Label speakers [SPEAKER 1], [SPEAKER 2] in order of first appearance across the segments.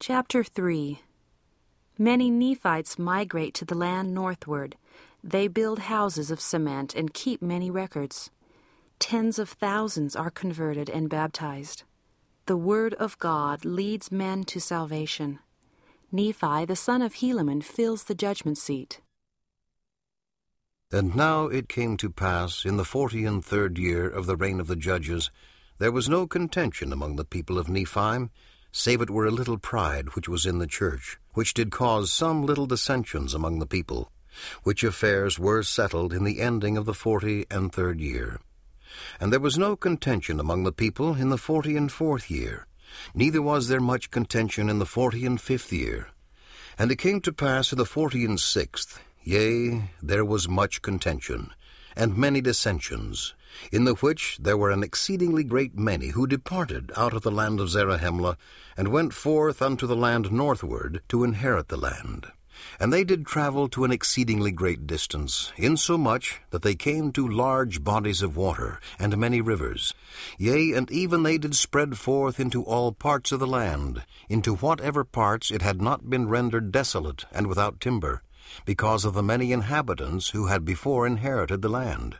[SPEAKER 1] Chapter 3 Many Nephites migrate to the land northward. They build houses of cement and keep many records. Tens of thousands are converted and baptized. The word of God leads men to salvation. Nephi, the son of Helaman, fills the judgment seat.
[SPEAKER 2] And now it came to pass in the forty and third year of the reign of the judges, there was no contention among the people of Nephi, save it were a little pride which was in the church, which did cause some little dissensions among the people, which affairs were settled in the ending of the forty and third year. And there was no contention among the people in the forty and fourth year, neither was there much contention in the forty and fifth year. And it came to pass in the forty and sixth, yea, there was much contention, and many dissensions, in the which there were an exceedingly great many who departed out of the land of Zarahemla, and went forth unto the land northward to inherit the land. And they did travel to an exceedingly great distance, insomuch that they came to large bodies of water, and many rivers. Yea, and even they did spread forth into all parts of the land, into whatever parts it had not been rendered desolate and without timber, because of the many inhabitants who had before inherited the land.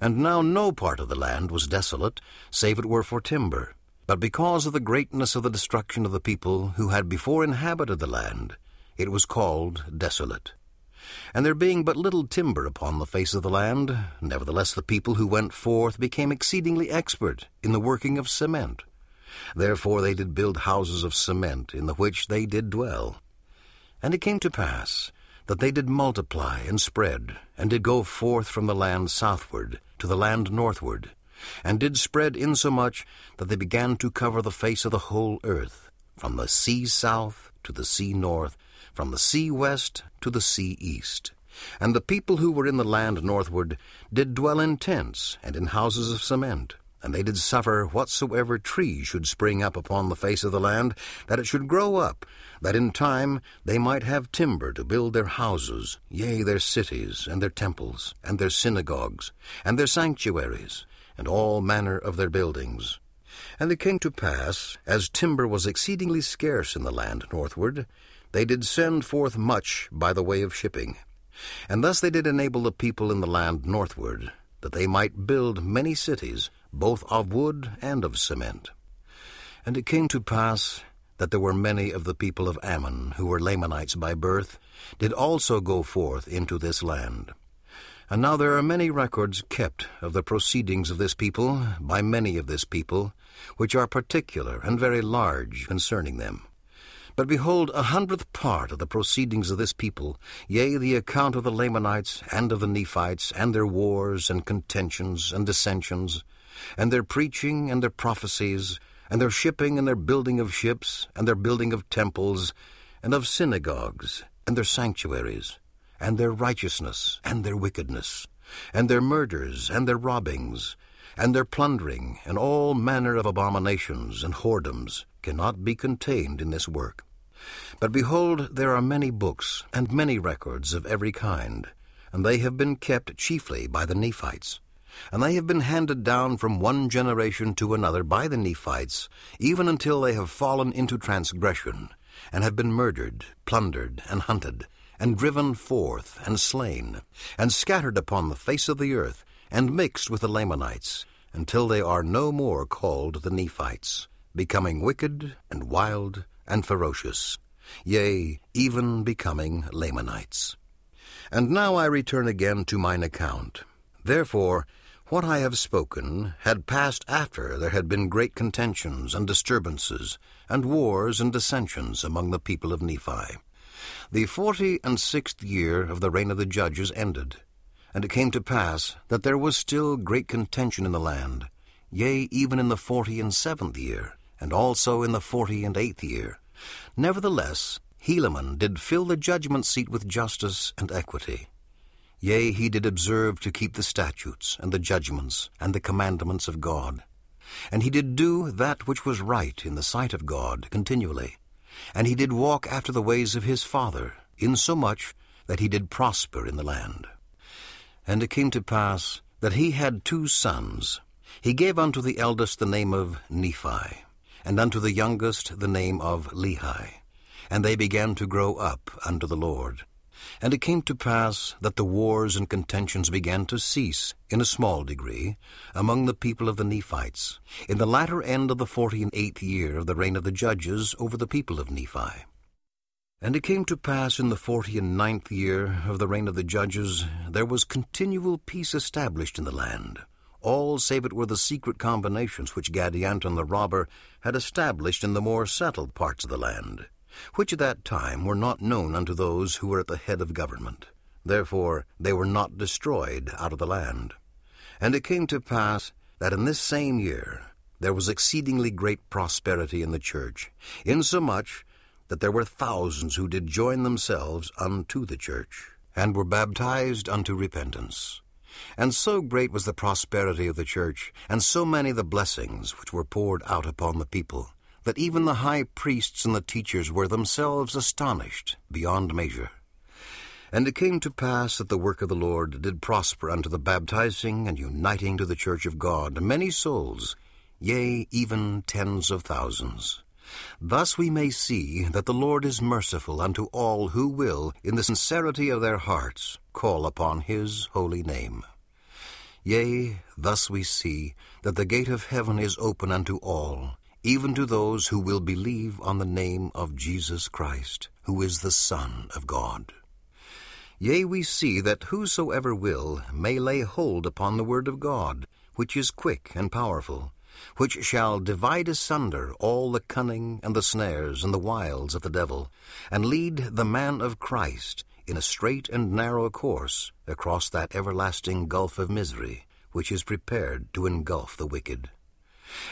[SPEAKER 2] And now no part of the land was desolate, save it were for timber. But because of the greatness of the destruction of the people who had before inhabited the land, it was called desolate. And there being but little timber upon the face of the land, nevertheless the people who went forth became exceedingly expert in the working of cement. Therefore they did build houses of cement, in the which they did dwell. And it came to pass that they did multiply and spread, and did go forth from the land southward to the land northward, and did spread insomuch that they began to cover the face of the whole earth, from the sea south to the sea north, from the sea west to the sea east. And the people who were in the land northward did dwell in tents and in houses of cement, and they did suffer whatsoever tree should spring up upon the face of the land, that it should grow up, that in time they might have timber to build their houses, yea, their cities, and their temples, and their synagogues, and their sanctuaries, and all manner of their buildings. And it came to pass, as timber was exceedingly scarce in the land northward, they did send forth much by the way of shipping. And thus they did enable the people in the land northward, that they might build many cities, both of wood and of cement. And it came to pass that there were many of the people of Ammon, who were Lamanites by birth, did also go forth into this land. And now there are many records kept of the proceedings of this people by many of this people, which are particular and very large concerning them. But behold, a hundredth part of the proceedings of this people, yea, the account of the Lamanites and of the Nephites, and their wars and contentions and dissensions, and their preaching and their prophecies, and their shipping and their building of ships, and their building of temples, and of synagogues, and their sanctuaries, and their righteousness, and their wickedness, and their murders, and their robbings, and their plundering, and all manner of abominations and whoredoms, cannot be contained in this work. But behold, there are many books and many records of every kind, and they have been kept chiefly by the Nephites. And they have been handed down from one generation to another by the Nephites, even until they have fallen into transgression, and have been murdered, plundered, and hunted, and driven forth, and slain, and scattered upon the face of the earth, and mixed with the Lamanites, until they are no more called the Nephites becoming wicked and wild and ferocious, yea, even becoming Lamanites. And now I return again to mine account. Therefore, what I have spoken had passed after there had been great contentions and disturbances, and wars and dissensions among the people of Nephi. The forty and sixth year of the reign of the judges ended, and it came to pass that there was still great contention in the land, yea, even in the forty and seventh year and also in the forty and eighth year. Nevertheless, Helaman did fill the judgment seat with justice and equity. Yea, he did observe to keep the statutes and the judgments and the commandments of God. And he did do that which was right in the sight of God continually. And he did walk after the ways of his father, insomuch that he did prosper in the land. And it came to pass that he had two sons. He gave unto the eldest the name of Nephi, and unto the youngest the name of Lehi. and they began to grow up unto the Lord. And it came to pass that the wars and contentions began to cease in a small degree among the people of the Nephites, in the latter end of the forty and eighth year of the reign of the judges over the people of Nephi. And it came to pass in the forty and ninth year of the reign of the judges, there was continual peace established in the land, all save it were the secret combinations which Gadianton the robber had established in the more settled parts of the land which at that time were not known unto those who were at the head of government. Therefore they were not destroyed out of the land. And it came to pass that in this same year there was exceedingly great prosperity in the church, insomuch that there were thousands who did join themselves unto the church, and were baptized unto repentance. And so great was the prosperity of the church, and so many the blessings which were poured out upon the people, that even the high priests and the teachers were themselves astonished beyond measure. And it came to pass that the work of the Lord did prosper unto the baptizing and uniting to the church of God many souls, yea, even tens of thousands. Thus we may see that the Lord is merciful unto all who will, in the sincerity of their hearts, call upon his holy name. Yea, thus we see that the gate of heaven is open unto all, even to those who will believe on the name of Jesus Christ, who is the Son of God. Yea, we see that whosoever will may lay hold upon the word of God, which is quick and powerful, which shall divide asunder all the cunning and the snares and the wiles of the devil, and lead the man of Christ in a straight and narrow course across that everlasting gulf of misery which is prepared to engulf the wicked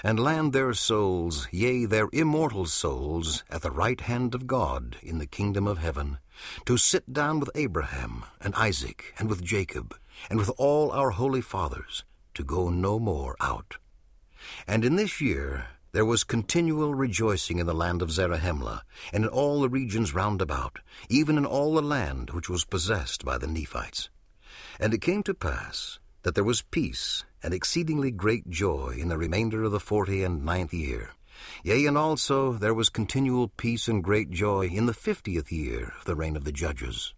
[SPEAKER 2] and land their souls, yea, their immortal souls, at the right hand of God in the kingdom of heaven, to sit down with Abraham and Isaac and with Jacob, and with all our holy fathers, to go no more out. And in this year there was continual rejoicing in the land of Zarahemla, and in all the regions round about, even in all the land which was possessed by the Nephites. And it came to pass that there was peace and exceedingly great joy in the remainder of the forty and ninth year. Yea, and also there was continual peace and great joy in the fiftieth year of the reign of the judges.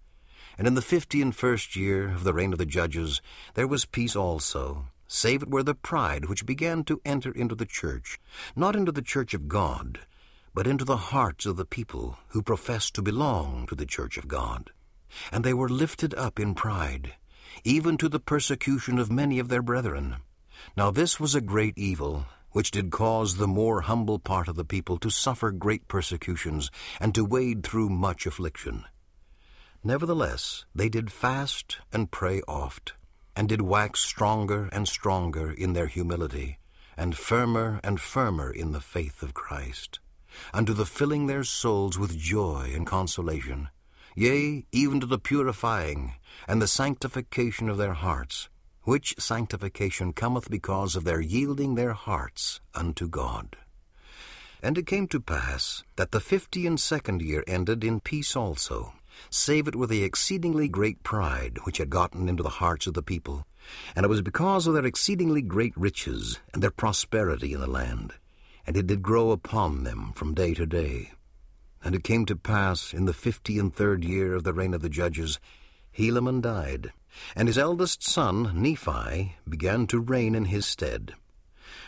[SPEAKER 2] And in the fifty and first year of the reign of the judges there was peace also, save it were the pride which began to enter into the church, not into the church of God, but into the hearts of the people who professed to belong to the church of God. And they were lifted up in pride, even to the persecution of many of their brethren. Now this was a great evil, which did cause the more humble part of the people to suffer great persecutions, and to wade through much affliction. Nevertheless, they did fast and pray oft, and did wax stronger and stronger in their humility, and firmer and firmer in the faith of Christ, unto the filling their souls with joy and consolation, yea, even to the purifying and the sanctification of their hearts, which sanctification cometh because of their yielding their hearts unto God. And it came to pass that the fifty and second year ended in peace also, save it with the exceedingly great pride which had gotten into the hearts of the people, and it was because of their exceedingly great riches and their prosperity in the land, and it did grow upon them from day to day. And it came to pass in the fifty and third year of the reign of the judges, Helaman died, and his eldest son, Nephi, began to reign in his stead.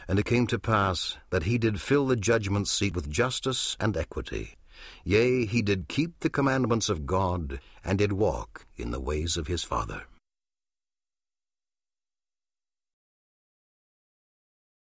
[SPEAKER 2] And it came to pass that he did fill the judgment seat with justice and equity. Yea, he did keep the commandments of God, and did walk in the ways of his father.